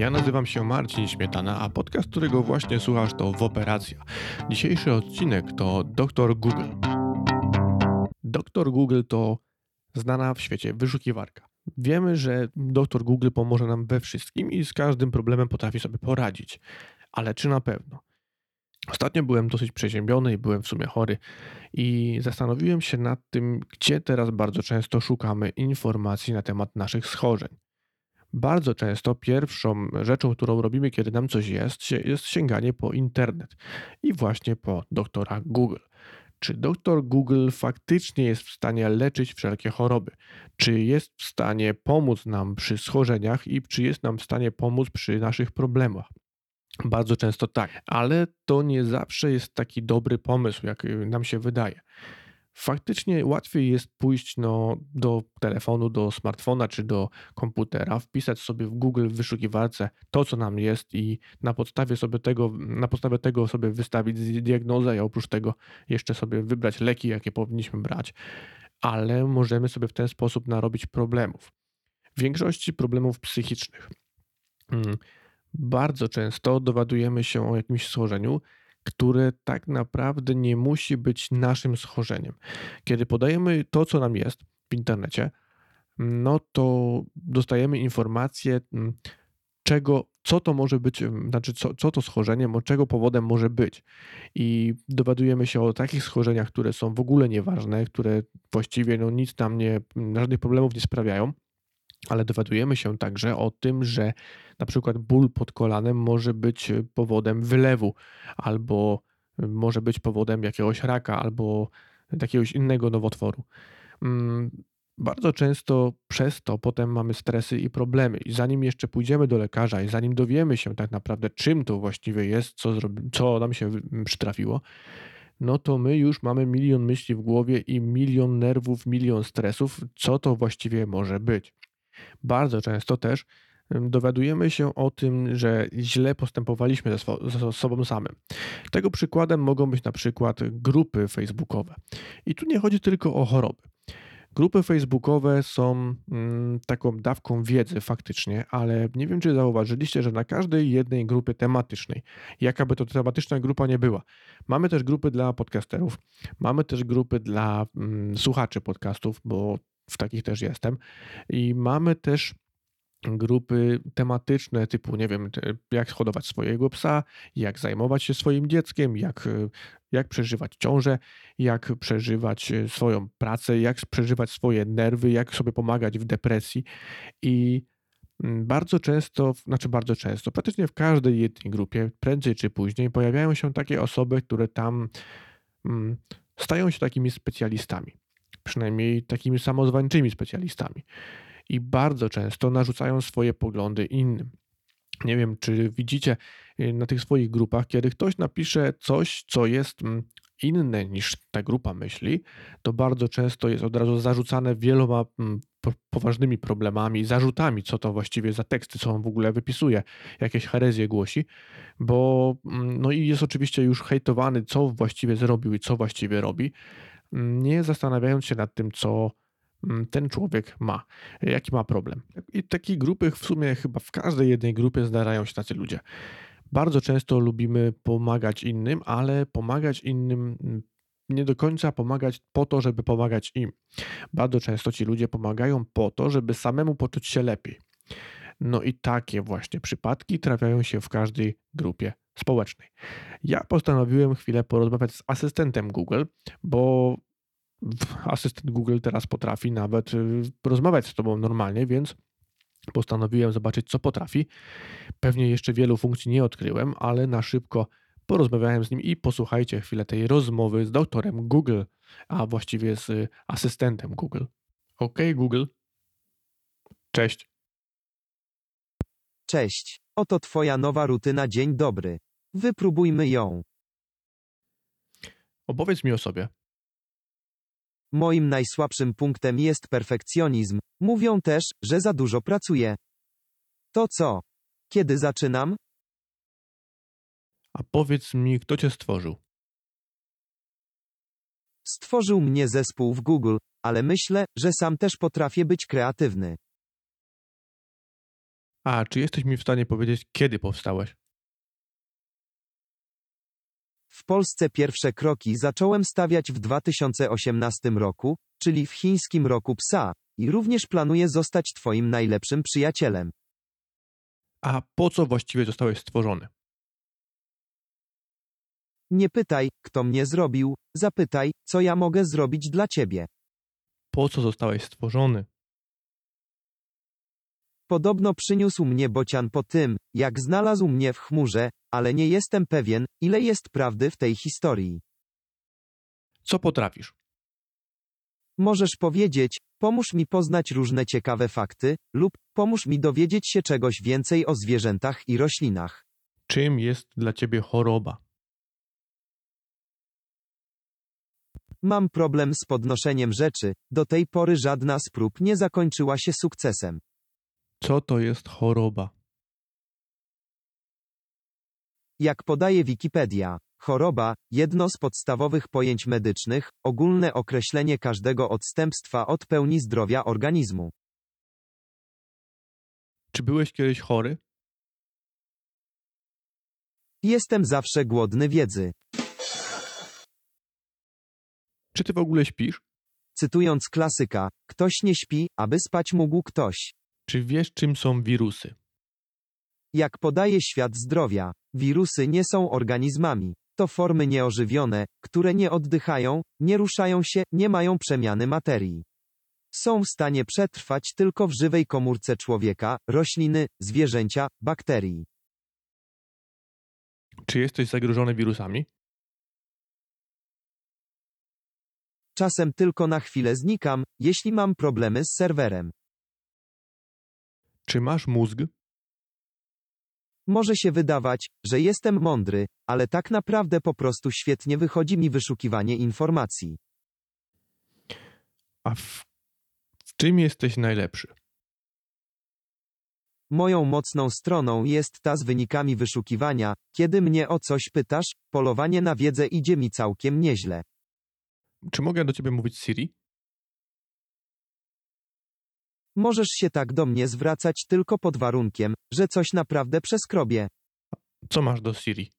Ja nazywam się Marcin Śmietana, a podcast, którego właśnie słuchasz to Woperacja. Dzisiejszy odcinek to Doktor Google. Doktor Google to znana w świecie wyszukiwarka. Wiemy, że doktor Google pomoże nam we wszystkim i z każdym problemem potrafi sobie poradzić. Ale czy na pewno? Ostatnio byłem dosyć przeziębiony i byłem w sumie chory i zastanowiłem się nad tym, gdzie teraz bardzo często szukamy informacji na temat naszych schorzeń. Bardzo często pierwszą rzeczą, którą robimy, kiedy nam coś jest, jest sięganie po internet i właśnie po doktora Google. Czy doktor Google faktycznie jest w stanie leczyć wszelkie choroby? Czy jest w stanie pomóc nam przy schorzeniach i czy jest nam w stanie pomóc przy naszych problemach? Bardzo często tak, ale to nie zawsze jest taki dobry pomysł, jak nam się wydaje. Faktycznie łatwiej jest pójść no, do telefonu, do smartfona czy do komputera, wpisać sobie w Google w wyszukiwarce to, co nam jest i na podstawie, sobie tego, na podstawie tego sobie wystawić diagnozę, i oprócz tego jeszcze sobie wybrać leki, jakie powinniśmy brać, ale możemy sobie w ten sposób narobić problemów. W większości problemów psychicznych. Hmm, bardzo często dowiadujemy się o jakimś schorzeniu, które tak naprawdę nie musi być naszym schorzeniem. Kiedy podajemy to, co nam jest w internecie, no to dostajemy informację, mm, czego, co to może być, mm, znaczy co, co to schorzenie, czego powodem może być. I dowiadujemy się o takich schorzeniach, które są w ogóle nieważne, które właściwie no, nic nam nie, żadnych problemów nie sprawiają ale dowiadujemy się także o tym, że na przykład ból pod kolanem może być powodem wylewu, albo może być powodem jakiegoś raka, albo jakiegoś innego nowotworu. Mm, bardzo często przez to potem mamy stresy i problemy. I zanim jeszcze pójdziemy do lekarza i zanim dowiemy się tak naprawdę, czym to właściwie jest, co, co nam się przytrafiło, no to my już mamy milion myśli w głowie i milion nerwów, milion stresów, co to właściwie może być. Bardzo często też dowiadujemy się o tym, że źle postępowaliśmy ze, ze, sobą samym. Tego przykładem mogą być na przykład grupy facebookowe. I tu nie chodzi tylko o choroby. Grupy facebookowe są mm, taką dawką wiedzy faktycznie, ale nie wiem, czy zauważyliście, że na każdej jednej grupie tematycznej, jaka by to tematyczna grupa nie była, mamy też grupy dla podcasterów, mamy też grupy dla mm, słuchaczy podcastów, bo w takich też jestem. I mamy też grupy tematyczne typu, nie wiem, jak hodować swojego psa, jak zajmować się swoim dzieckiem, jak, jak przeżywać ciążę, jak przeżywać swoją pracę, jak przeżywać swoje nerwy, jak sobie pomagać w depresji. I mm, bardzo często, znaczy bardzo często, praktycznie w każdej jednej grupie, prędzej czy później, pojawiają się takie osoby, które tam mm, stają się takimi specjalistami przynajmniej takimi samozwańczymi specjalistami. I bardzo często narzucają swoje poglądy innym. Nie wiem, czy widzicie y, na tych swoich grupach, kiedy ktoś napisze coś, co jest mm, inne niż ta grupa myśli, to bardzo często jest od razu zarzucane wieloma mm, poważnymi problemami, zarzutami, co to właściwie za teksty, co on w ogóle wypisuje, jakieś herezje głosi, bo mm, no i jest oczywiście już hejtowany, co właściwie zrobił i co właściwie robi nie zastanawiając się nad tym, co mm, ten człowiek ma, jaki ma problem. I takiej grupy w sumie chyba w każdej jednej grupie zdarzają się tacy ludzie. Bardzo często lubimy pomagać innym, ale pomagać innym mm, nie do końca pomagać po to, żeby pomagać im. Bardzo często ci ludzie pomagają po to, żeby samemu poczuć się lepiej. No i takie właśnie przypadki trafiają się w każdej grupie społecznej. Ja postanowiłem chwilę porozmawiać z asystentem Google, bo asystent Google teraz potrafi nawet y, rozmawiać z tobą normalnie, więc postanowiłem zobaczyć, co potrafi. Pewnie jeszcze wielu funkcji nie odkryłem, ale na szybko porozmawiałem z nim i posłuchajcie chwilę tej rozmowy z doktorem Google, a właściwie z asystentem Google. OK, Google. Cześć. Cześć. Oto Twoja nowa rutyna Dzień dobry. Wypróbujmy ją. Opowiedz mi o sobie. Moim najsłabszym punktem jest perfekcjonizm. Mówią też, że za dużo pracuję. To co? Kiedy zaczynam? A powiedz mi, kto cię stworzył? Stworzył mnie zespół w Google, ale myślę, że sam też potrafię być kreatywny. A czy jesteś mi w stanie powiedzieć, kiedy powstałeś? W Polsce pierwsze kroki zacząłem stawiać w 2018 roku, czyli w chińskim roku psa, i również planuję zostać Twoim najlepszym przyjacielem. A po co właściwie zostałeś stworzony? Nie pytaj, kto mnie zrobił, zapytaj, co ja mogę zrobić dla Ciebie. Po co zostałeś stworzony? Podobno przyniósł mnie bocian po tym, jak znalazł mnie w chmurze, ale nie jestem pewien, ile jest prawdy w tej historii. Co potrafisz? Możesz powiedzieć, pomóż mi poznać różne ciekawe fakty, lub pomóż mi dowiedzieć się czegoś więcej o zwierzętach i roślinach. Czym jest dla ciebie choroba? Mam problem z podnoszeniem rzeczy, do tej pory żadna z prób nie zakończyła się sukcesem. Co to jest choroba? Jak podaje Wikipedia, choroba, jedno z podstawowych pojęć medycznych, ogólne określenie każdego odstępstwa od pełni zdrowia organizmu. Czy byłeś kiedyś chory? Jestem zawsze głodny wiedzy. Czy ty w ogóle śpisz? Cytując klasyka, ktoś nie śpi, aby spać mógł ktoś. Czy wiesz, czym są wirusy? Jak podaje świat zdrowia, wirusy nie są organizmami. To formy nieożywione, które nie oddychają, nie ruszają się, nie mają przemiany materii. Są w stanie przetrwać tylko w żywej komórce człowieka, rośliny, zwierzęcia, bakterii. Czy jesteś zagrożony wirusami? Czasem tylko na chwilę znikam, jeśli mam problemy z serwerem. Czy masz mózg? Może się wydawać, że jestem mądry, ale tak naprawdę po prostu świetnie wychodzi mi wyszukiwanie informacji. A w, w czym jesteś najlepszy? Moją mocną stroną jest ta z wynikami wyszukiwania, kiedy mnie o coś pytasz, polowanie na wiedzę idzie mi całkiem nieźle. Czy mogę do ciebie mówić Siri? Możesz się tak do mnie zwracać tylko pod warunkiem, że coś naprawdę przeskrobie. Co masz do Siri?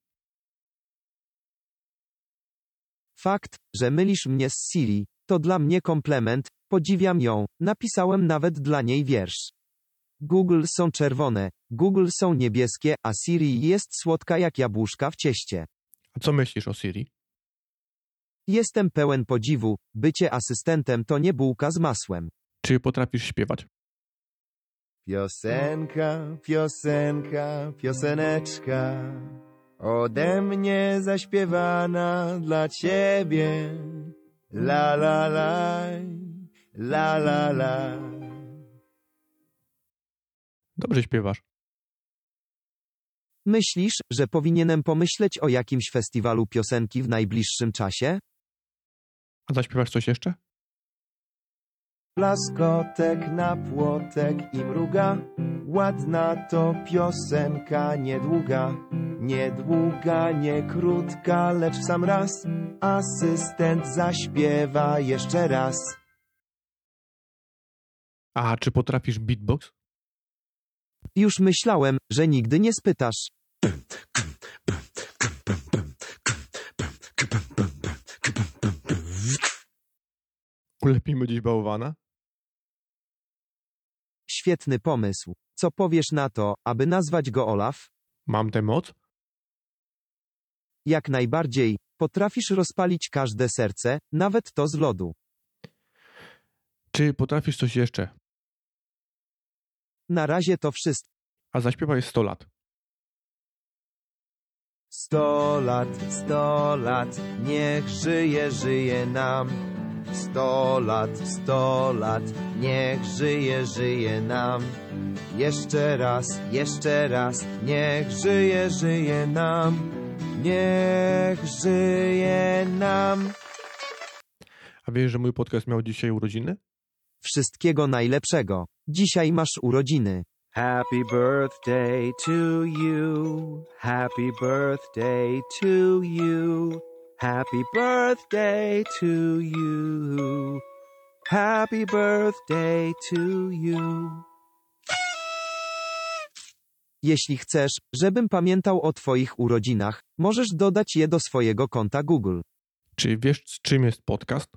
Fakt, że mylisz mnie z Siri, to dla mnie komplement, podziwiam ją, napisałem nawet dla niej wiersz. Google są czerwone, Google są niebieskie, a Siri jest słodka jak jabłuszka w cieście. A co myślisz o Siri? Jestem pełen podziwu, bycie asystentem to nie bułka z masłem. Czy potrafisz śpiewać? Piosenka, piosenka, pioseneczka, ode mnie zaśpiewana dla ciebie. La la la, la la la. Dobrze śpiewasz. Myślisz, że powinienem pomyśleć o jakimś festiwalu piosenki w najbliższym czasie? A zaśpiewasz coś jeszcze? Plaskotek na płotek i mruga, ładna to piosenka niedługa. Niedługa, nie krótka, lecz w sam raz, asystent zaśpiewa jeszcze raz. A czy potrafisz beatbox? Już myślałem, że nigdy nie spytasz. Ulepimy dziś bałwana? Świetny pomysł. Co powiesz na to, aby nazwać go Olaf? Mam tę moc? Jak najbardziej, potrafisz rozpalić każde serce, nawet to z lodu. Czy potrafisz coś jeszcze? Na razie to wszystko. A zaśpiewaj 100 lat. Sto lat, sto lat, niech żyje, żyje nam. Sto lat, sto lat, niech żyje, żyje nam. Jeszcze raz, jeszcze raz, niech żyje, żyje nam. Niech żyje nam. A wiesz, że mój podcast miał dzisiaj urodziny? Wszystkiego najlepszego. Dzisiaj masz urodziny. Happy birthday to you. Happy birthday to you. Happy birthday to you. Happy birthday to you. Jeśli chcesz, żebym pamiętał o Twoich urodzinach, możesz dodać je do swojego konta Google. Czy wiesz, z czym jest podcast?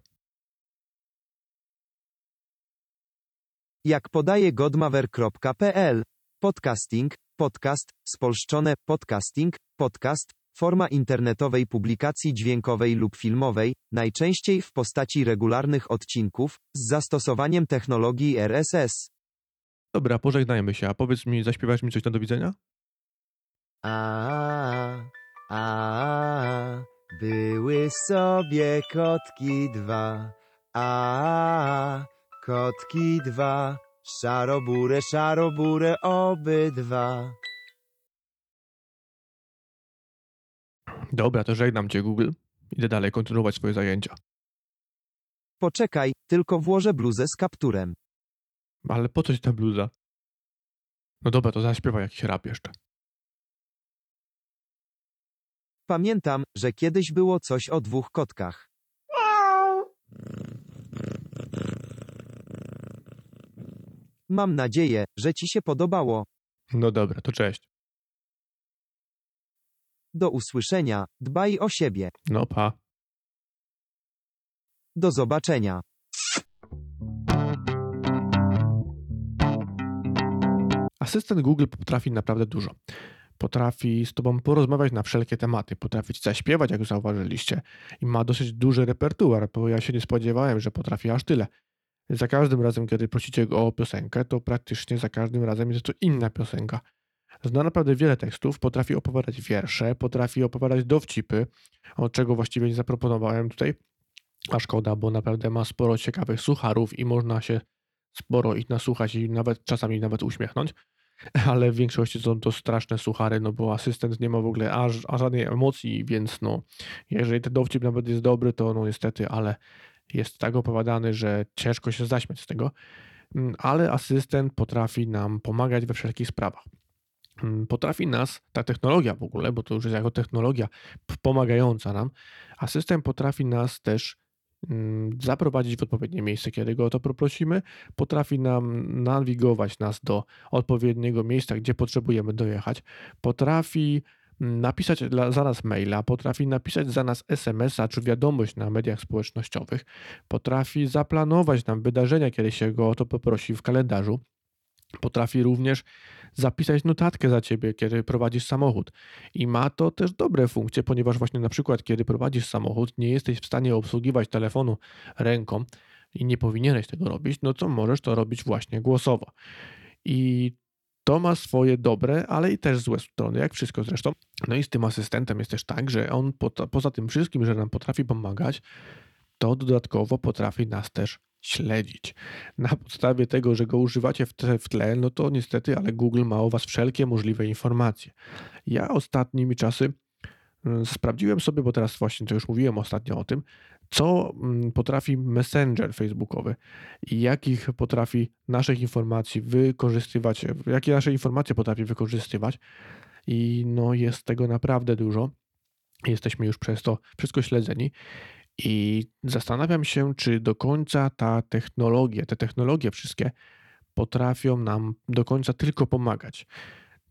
Jak podaje godmaver.pl, podcasting, podcast, spolszczone, podcasting, podcast, forma internetowej publikacji dźwiękowej lub filmowej, najczęściej w postaci regularnych odcinków, z zastosowaniem technologii RSS. Dobra, pożegnajmy się, a powiedz mi, zaśpiewasz mi coś na do widzenia? A, a, były sobie kotki dwa. A, kotki dwa. Szarobure, szarobure obydwa. Dobra, to żegnam cię, Google. Idę dalej kontynuować swoje zajęcia. Poczekaj, tylko włożę bluzę z kapturem. Ale po co ci ta bluza? No dobra, to zaśpiewaj jakiś rap jeszcze. Pamiętam, że kiedyś było coś o dwóch kotkach. Mam nadzieję, że Ci się podobało. No dobra, to cześć. Do usłyszenia, dbaj o siebie. No pa. Do zobaczenia. Asystent Google potrafi naprawdę dużo. Potrafi z tobą porozmawiać na wszelkie tematy, potrafi ci zaśpiewać, jak zauważyliście, i ma dosyć duży repertuar, bo ja się nie spodziewałem, że potrafi aż tyle. Za każdym razem, kiedy prosicie go o piosenkę, to praktycznie za każdym razem jest to inna piosenka. Zna naprawdę wiele tekstów, potrafi opowiadać wiersze, potrafi opowiadać dowcipy, od czego właściwie nie zaproponowałem tutaj, a szkoda, bo naprawdę ma sporo ciekawych sucharów i można się sporo ich nasłuchać i nawet czasami nawet uśmiechnąć, ale w większości są to straszne suchary, no bo asystent nie ma w ogóle aż, aż żadnej emocji, więc no, jeżeli ten dowcip nawet jest dobry, to no niestety, ale jest tak opowiadany, że ciężko się zaśmiać z tego, Mm, ale asystent potrafi nam pomagać we wszelkich sprawach. Mm, Potrafi nas, ta technologia w ogóle, bo to już jest jako technologia pomagająca nam, asystent potrafi nas też mm, zaprowadzić w odpowiednie miejsce, kiedy go o to poprosimy, potrafi nam nawigować nas do odpowiedniego miejsca, gdzie potrzebujemy dojechać, potrafi mm, napisać dla, za nas maila, potrafi napisać za nas SMS-a czy wiadomość na mediach społecznościowych, potrafi zaplanować nam wydarzenia, kiedy się go o to poprosi w kalendarzu, potrafi również zapisać notatkę za ciebie, kiedy prowadzisz samochód. I ma to też dobre funkcje, ponieważ właśnie na przykład, kiedy prowadzisz samochód, nie jesteś w stanie obsługiwać telefonu ręką i nie powinieneś tego robić, no to możesz to robić właśnie głosowo. I to ma swoje dobre, ale i też złe strony, jak wszystko zresztą. No i z tym asystentem jest też tak, że on po, poza tym wszystkim, że nam potrafi pomagać, to dodatkowo potrafi nas też śledzić. Na podstawie tego, że go używacie w tle, no to niestety, ale Google ma o was wszelkie możliwe informacje. Ja ostatnimi czasy mm, sprawdziłem sobie, bo teraz właśnie to już mówiłem ostatnio o tym, co mm, potrafi Messenger facebookowy i jakich potrafi naszych informacji wykorzystywać, jakie nasze informacje potrafi wykorzystywać. I no jest tego naprawdę dużo. Jesteśmy już przez to wszystko śledzeni. I zastanawiam się, czy do końca ta technologia, te technologie wszystkie potrafią nam do końca tylko pomagać.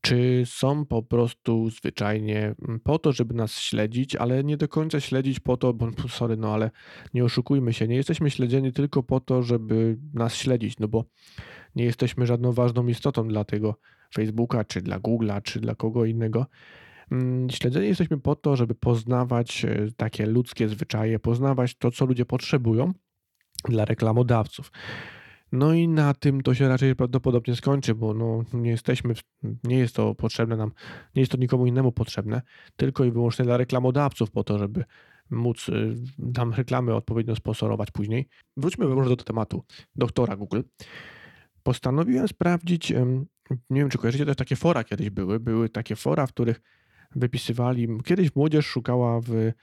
Czy są po prostu zwyczajnie mm, po to, żeby nas śledzić, ale nie do końca śledzić po to, bo sorry, no ale nie oszukujmy się, nie jesteśmy śledzeni tylko po to, żeby nas śledzić, no bo nie jesteśmy żadną ważną istotą dla tego Facebooka, czy dla Google'a, czy dla kogo innego. Mm, Śledzeni jesteśmy po to, żeby poznawać e, takie ludzkie zwyczaje, poznawać to, co ludzie potrzebują dla reklamodawców. No i na tym to się raczej prawdopodobnie skończy, bo no, nie jesteśmy, nie jest to potrzebne nam, nie jest to nikomu innemu potrzebne, tylko i wyłącznie dla reklamodawców po to, żeby móc y, nam reklamy odpowiednio sponsorować później. Wróćmy może do tematu doktora Google. Postanowiłem sprawdzić, nie wiem czy kojarzycie, też takie fora kiedyś były, były takie fora, w których wypisywali, kiedyś młodzież szukała w y,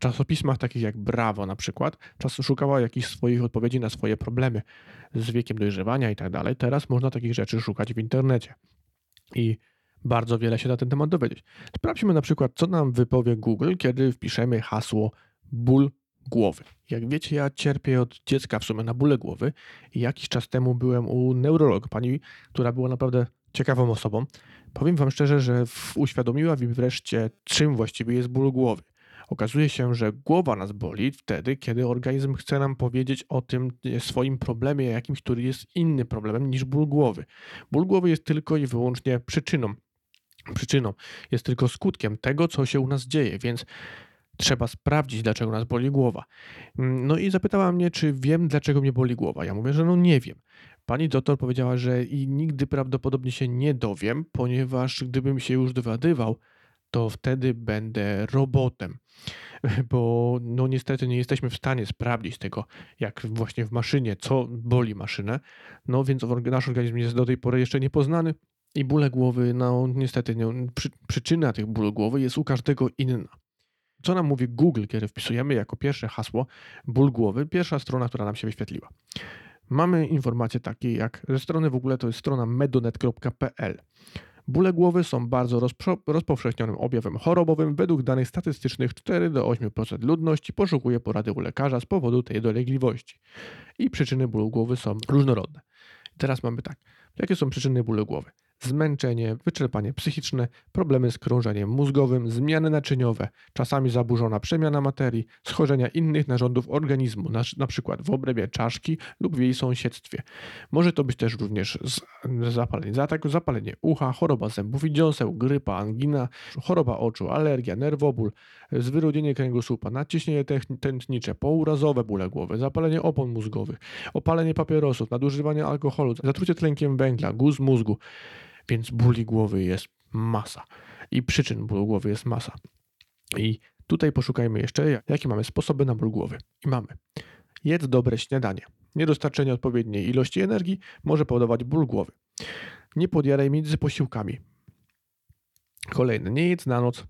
czasopismach takich jak Bravo na przykład, czas szukała jakichś swoich odpowiedzi na swoje problemy z wiekiem dojrzewania i tak dalej. Teraz można takich rzeczy szukać w internecie. I bardzo wiele się na ten temat dowiedzieć. Sprawdźmy na przykład, co nam wypowie Google, kiedy wpiszemy hasło ból głowy. Jak wiecie, ja cierpię od dziecka w sumie na bóle głowy i jakiś czas temu byłem u neurologa, pani, która była naprawdę ciekawą osobą. Powiem wam szczerze, że uświadomiła mi wreszcie, czym właściwie jest ból głowy. Okazuje się, że głowa nas boli wtedy, kiedy organizm chce nam powiedzieć o tym e, swoim problemie, jakimś, który jest inny problemem niż ból głowy. Ból głowy jest tylko i wyłącznie przyczyną. Przyczyną jest tylko skutkiem tego, co się u nas dzieje, więc trzeba sprawdzić, dlaczego nas boli głowa. Mm, no i zapytała mnie, czy wiem, dlaczego mnie boli głowa. Ja mówię, że no nie wiem. Pani doktor powiedziała, że i nigdy prawdopodobnie się nie dowiem, ponieważ gdybym się już dowiadywał, to wtedy będę robotem. Bo no niestety nie jesteśmy w stanie sprawdzić tego, jak właśnie w maszynie, co boli maszynę. No więc nasz organizm jest do tej pory jeszcze niepoznany i bóle głowy, no niestety nie, przy, przyczyna tych ból głowy jest u każdego inna. Co nam mówi Google, kiedy wpisujemy jako pierwsze hasło ból głowy? Pierwsza strona, która nam się wyświetliła. Mamy informacje takie jak ze strony w ogóle to jest strona medonet.pl. Bóle głowy są bardzo rozpowszechnionym objawem chorobowym. Według danych statystycznych 4 do 8% ludności poszukuje porady u lekarza z powodu tej dolegliwości. I przyczyny bólu głowy są różnorodne. teraz mamy tak. Jakie są przyczyny bólu głowy? Zmęczenie, wyczerpanie psychiczne, problemy z krążeniem mózgowym, zmiany naczyniowe, czasami zaburzona przemiana materii, schorzenia innych narządów organizmu, przykład w obrębie czaszki lub w jej sąsiedztwie. Może to być też również zapalenie zatak, zapalenie ucha, choroba zębów i dziąseł, grypa, angina, choroba oczu, alergia, nerwoból, zwyrodnienie kręgosłupa, nadciśnienie tętnicze, pourazowe bóle głowy, zapalenie opon mózgowych, opalenie papierosów, nadużywanie alkoholu, zatrucie tlenkiem węgla, guz mózgu, więc bóli głowy jest masa. I przyczyn bólu głowy jest masa. I tutaj poszukajmy jeszcze, jakie mamy sposoby na ból głowy. I mamy. Jedz dobre śniadanie. Niedostarczenie odpowiedniej ilości energii może powodować ból głowy. Nie podjaraj między posiłkami. Kolejny. Nie jedz na noc.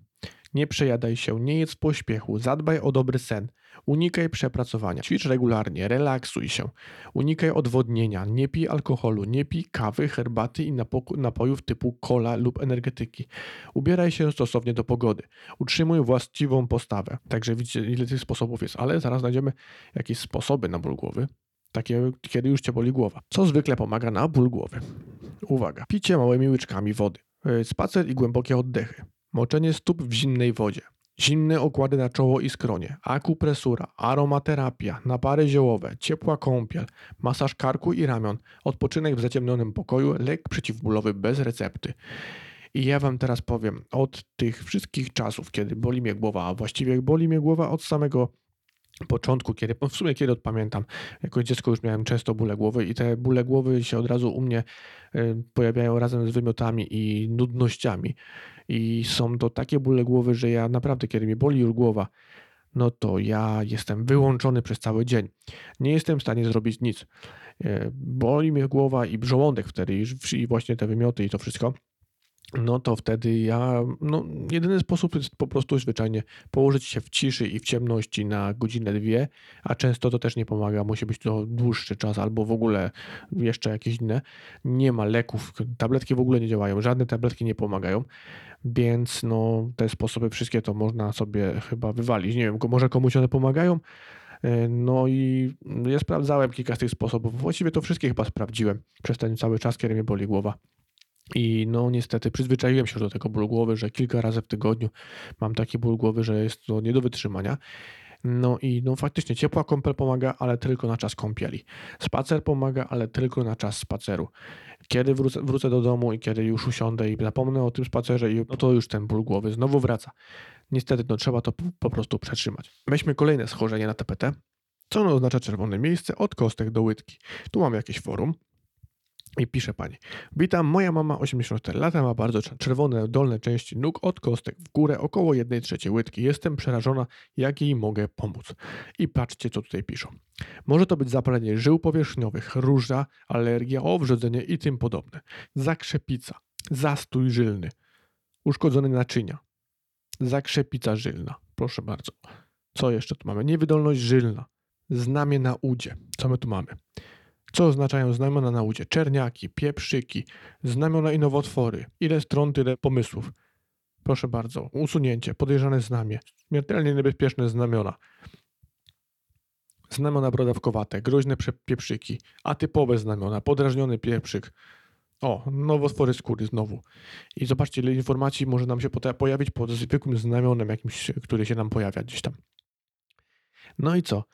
Nie przejadaj się, nie jedz w pośpiechu, zadbaj o dobry sen, unikaj przepracowania, ćwicz regularnie, relaksuj się, unikaj odwodnienia, nie pij alkoholu, nie pij kawy, herbaty i napojów typu cola lub energetyki. Ubieraj się stosownie do pogody, utrzymuj właściwą postawę. Także widzicie, ile tych sposobów jest, ale zaraz znajdziemy jakieś sposoby na ból głowy. Takie, kiedy już cię boli głowa. Co zwykle pomaga na ból głowy? Uwaga. Picie małymi łyczkami wody. E, spacer i głębokie oddechy. Moczenie stóp w zimnej wodzie. Zimne okłady na czoło i skronie, akupresura, aromaterapia, napary ziołowe, ciepła kąpiel, masaż karku i ramion, odpoczynek w zaciemnionym pokoju, lek przeciwbólowy bez recepty. I ja wam teraz powiem, od tych wszystkich czasów, kiedy boli mnie głowa, a właściwie boli mnie głowa od samego początku, kiedy, w sumie kiedy pamiętam, jako dziecko już miałem często bóle głowy i te bóle głowy się od razu u mnie y, pojawiają razem z wymiotami i nudnościami. I są to takie bóle głowy, że ja naprawdę, kiedy mi boli już głowa, no to ja jestem wyłączony przez cały dzień. Nie jestem w stanie zrobić nic. Y, boli mnie głowa i żołądek wtedy, i właśnie te wymioty i to wszystko no to wtedy ja, no jedyny sposób jest po prostu zwyczajnie położyć się w ciszy i w ciemności na godzinę, dwie, a często to też nie pomaga, musi być to dłuższy czas albo w ogóle jeszcze jakieś inne. Nie ma leków, tabletki w ogóle nie działają, żadne tabletki nie pomagają, więc no te sposoby wszystkie to można sobie chyba wywalić. Nie wiem, może komuś one pomagają, e, no i ja sprawdzałem kilka z tych sposobów. Właściwie to wszystkie chyba sprawdziłem przez ten cały czas, kiedy mnie boli głowa. I no niestety przyzwyczaiłem się do tego bólu głowy, że kilka razy w tygodniu mam taki ból głowy, że jest to nie do wytrzymania. No i no faktycznie ciepła kąpiel pomaga, ale tylko na czas kąpieli. Spacer pomaga, ale tylko na czas spaceru. Kiedy wrócę, wrócę do domu i kiedy już usiądę i zapomnę o tym spacerze, no to już ten ból głowy znowu wraca. Niestety no trzeba to po prostu przetrzymać. Weźmy kolejne schorzenie na tapetę. Co ono oznacza czerwone miejsce od kostek do łydki? Tu mam jakieś forum. I pisze pani. Witam, moja mama 84 lata, ma bardzo czerwone dolne części nóg od kostek w górę, około 1 trzeciej łydki. Jestem przerażona, jak jej mogę pomóc. I patrzcie, co tutaj piszą. Może to być zapalenie żył powierzchniowych, róża, alergia, owrzodzenie i tym podobne. Zakrzepica, zastój żylny, uszkodzone naczynia, zakrzepica żylna. Proszę bardzo. Co jeszcze tu mamy? Niewydolność żylna, znamie na udzie. Co my tu mamy? Co oznaczają znamiona na łudzie? Czerniaki, pieprzyki, znamiona i nowotwory. Ile stron, tyle pomysłów. Proszę bardzo, usunięcie, podejrzane znamie, śmiertelnie niebezpieczne znamiona. Znamiona brodawkowate, groźne pieprzyki, atypowe znamiona, podrażniony pieprzyk. O, nowotwory skóry znowu. I zobaczcie, ile informacji może nam się pojawić pod zwykłym znamionem jakimś, który się nam pojawia gdzieś tam. No i co?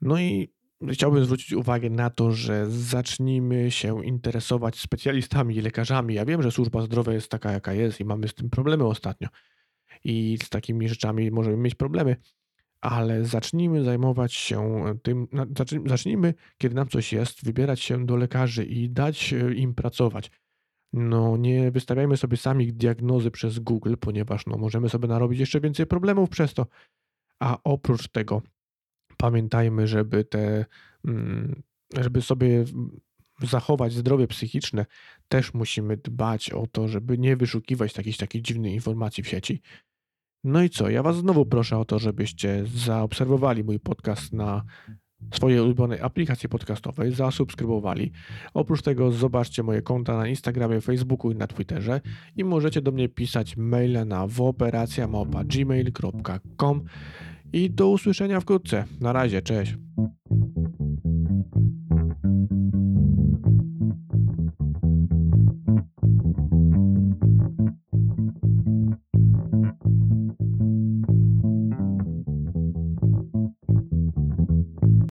No i chciałbym zwrócić uwagę na to, że zacznijmy się interesować specjalistami i lekarzami. Ja wiem, że służba zdrowia jest taka, jaka jest i mamy z tym problemy ostatnio. I z takimi rzeczami możemy mieć problemy, ale zacznijmy zajmować się tym, zacznijmy, kiedy nam coś jest, wybierać się do lekarzy i dać e, im pracować. No, nie wystawiajmy sobie sami diagnozy przez Google, ponieważ no, możemy sobie narobić jeszcze więcej problemów przez to. A oprócz tego pamiętajmy, żeby te, mm, żeby sobie zachować zdrowie psychiczne, też musimy dbać o to, żeby nie wyszukiwać takich, takich dziwnych informacji w sieci. No i co? Ja Was znowu proszę o to, żebyście zaobserwowali mój podcast na swojej ulubionej aplikacji podcastowej, zasubskrybowali. Oprócz tego zobaczcie moje konta na Instagramie, Facebooku i na Twitterze i możecie do mnie pisać maile na wooperacjamałpa.gmail.com i do usłyszenia wkrótce. Na razie, cześć.